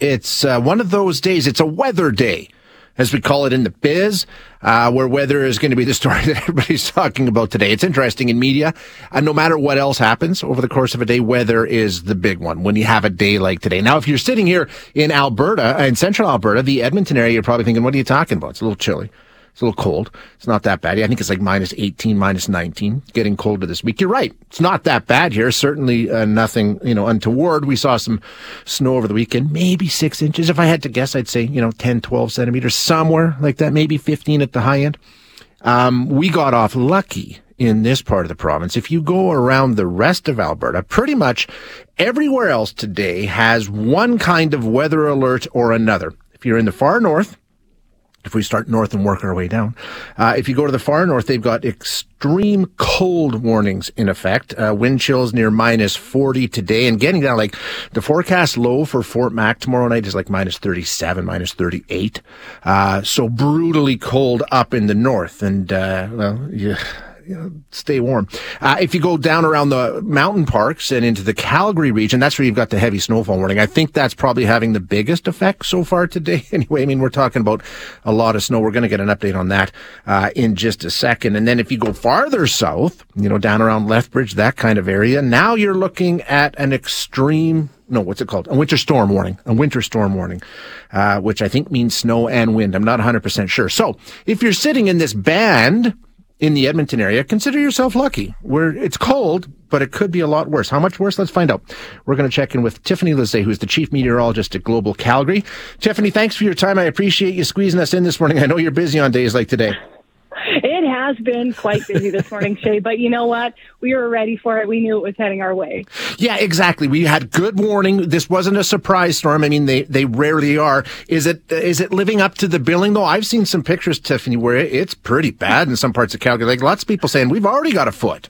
It's uh, one of those days. It's a weather day, as we call it in the biz, uh, where weather is going to be the story that everybody's talking about today. It's interesting in media. And no matter what else happens over the course of a day, weather is the big one when you have a day like today. Now, if you're sitting here in Alberta, in central Alberta, the Edmonton area, you're probably thinking, what are you talking about? It's a little chilly. It's a little cold. It's not that bad. I think it's like minus 18, minus 19, getting colder this week. You're right. It's not that bad here. Certainly uh, nothing, you know, untoward. We saw some snow over the weekend, maybe six inches. If I had to guess, I'd say, you know, 10, 12 centimeters, somewhere like that, maybe 15 at the high end. Um, we got off lucky in this part of the province. If you go around the rest of Alberta, pretty much everywhere else today has one kind of weather alert or another. If you're in the far north, if we start north and work our way down. Uh, if you go to the far north, they've got extreme cold warnings in effect. Uh, wind chills near minus 40 today and getting down like the forecast low for Fort Mac tomorrow night is like minus 37, minus 38. Uh, so brutally cold up in the north. And, uh, well, yeah stay warm. Uh, if you go down around the mountain parks and into the Calgary region, that's where you've got the heavy snowfall warning. I think that's probably having the biggest effect so far today. Anyway, I mean, we're talking about a lot of snow. We're going to get an update on that uh, in just a second. And then if you go farther south, you know, down around Lethbridge, that kind of area, now you're looking at an extreme no, what's it called? A winter storm warning, a winter storm warning, uh, which I think means snow and wind. I'm not 100% sure. So if you're sitting in this band, in the Edmonton area, consider yourself lucky. Where it's cold, but it could be a lot worse. How much worse? Let's find out. We're going to check in with Tiffany Lizée, who's the chief meteorologist at Global Calgary. Tiffany, thanks for your time. I appreciate you squeezing us in this morning. I know you're busy on days like today. Has been quite busy this morning, Shaye, but you know what? We were ready for it. We knew it was heading our way. Yeah, exactly. We had good warning. This wasn't a surprise storm. I mean, they, they rarely are. Is it, is it living up to the billing though? I've seen some pictures, Tiffany, where it's pretty bad in some parts of Calgary. Like lots of people saying we've already got a foot.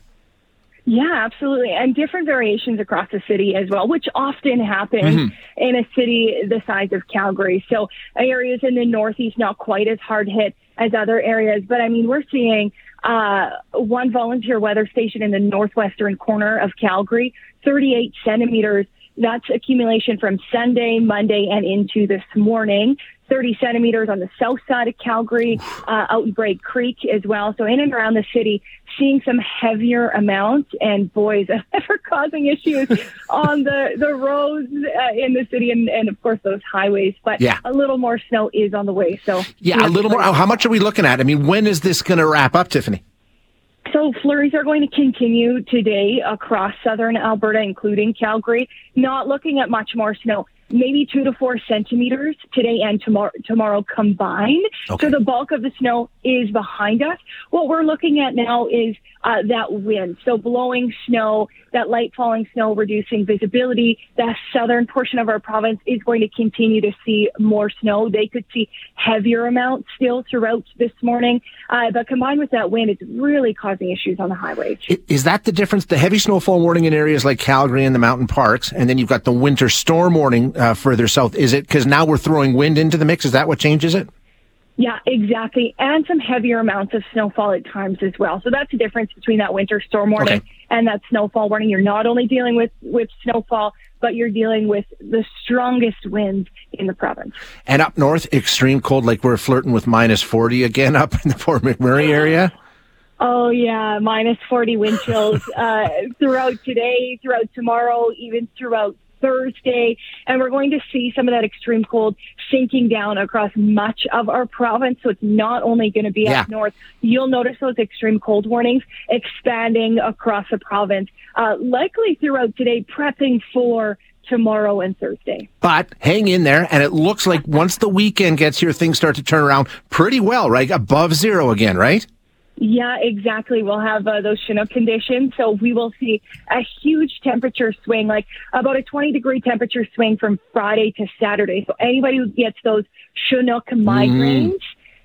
Yeah, absolutely. And different variations across the city as well, which often happens mm-hmm. in a city the size of Calgary. So areas in the northeast not quite as hard hit as other areas. But I mean, we're seeing uh, one volunteer weather station in the northwestern corner of Calgary, 38 centimeters. That's accumulation from Sunday, Monday, and into this morning. 30 centimeters on the south side of Calgary, uh, out in Bragg Creek as well. So in and around the city, seeing some heavier amounts and boys, ever causing issues on the, the roads uh, in the city and, and of course those highways. But yeah. a little more snow is on the way. So yeah, a little more. How much are we looking at? I mean, when is this going to wrap up, Tiffany? So flurries are going to continue today across southern Alberta, including Calgary. Not looking at much more snow maybe two to four centimeters today and tomorrow, tomorrow combined. Okay. So the bulk of the snow is behind us. What we're looking at now is uh, that wind. So blowing snow, that light falling snow, reducing visibility. The southern portion of our province is going to continue to see more snow. They could see heavier amounts still throughout this morning. Uh, but combined with that wind, it's really causing issues on the highways. Is that the difference? The heavy snowfall warning in areas like Calgary and the mountain parks, and then you've got the winter storm warning uh, further south. Is it because now we're throwing wind into the mix? Is that what changes it? Yeah, exactly. And some heavier amounts of snowfall at times as well. So that's the difference between that winter storm warning okay. and that snowfall warning. You're not only dealing with, with snowfall, but you're dealing with the strongest winds in the province. And up north, extreme cold, like we're flirting with minus 40 again up in the Fort McMurray area? Oh yeah, minus 40 wind chills uh, throughout today, throughout tomorrow, even throughout Thursday, and we're going to see some of that extreme cold sinking down across much of our province. So it's not only going to be yeah. up north. You'll notice those extreme cold warnings expanding across the province, uh, likely throughout today, prepping for tomorrow and Thursday. But hang in there, and it looks like once the weekend gets here, things start to turn around pretty well, right? Above zero again, right? Yeah, exactly. We'll have uh, those Chinook conditions. So we will see a huge temperature swing, like about a 20 degree temperature swing from Friday to Saturday. So anybody who gets those Chinook migraines, mm.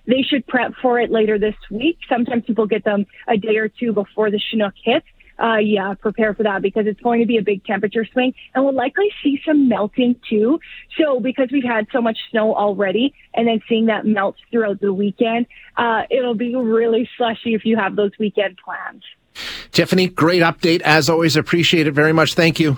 they should prep for it later this week. Sometimes people get them a day or two before the Chinook hits uh, yeah, prepare for that because it's going to be a big temperature swing and we'll likely see some melting too. So because we've had so much snow already and then seeing that melt throughout the weekend, uh, it'll be really slushy if you have those weekend plans. Tiffany, great update. As always, appreciate it very much. Thank you.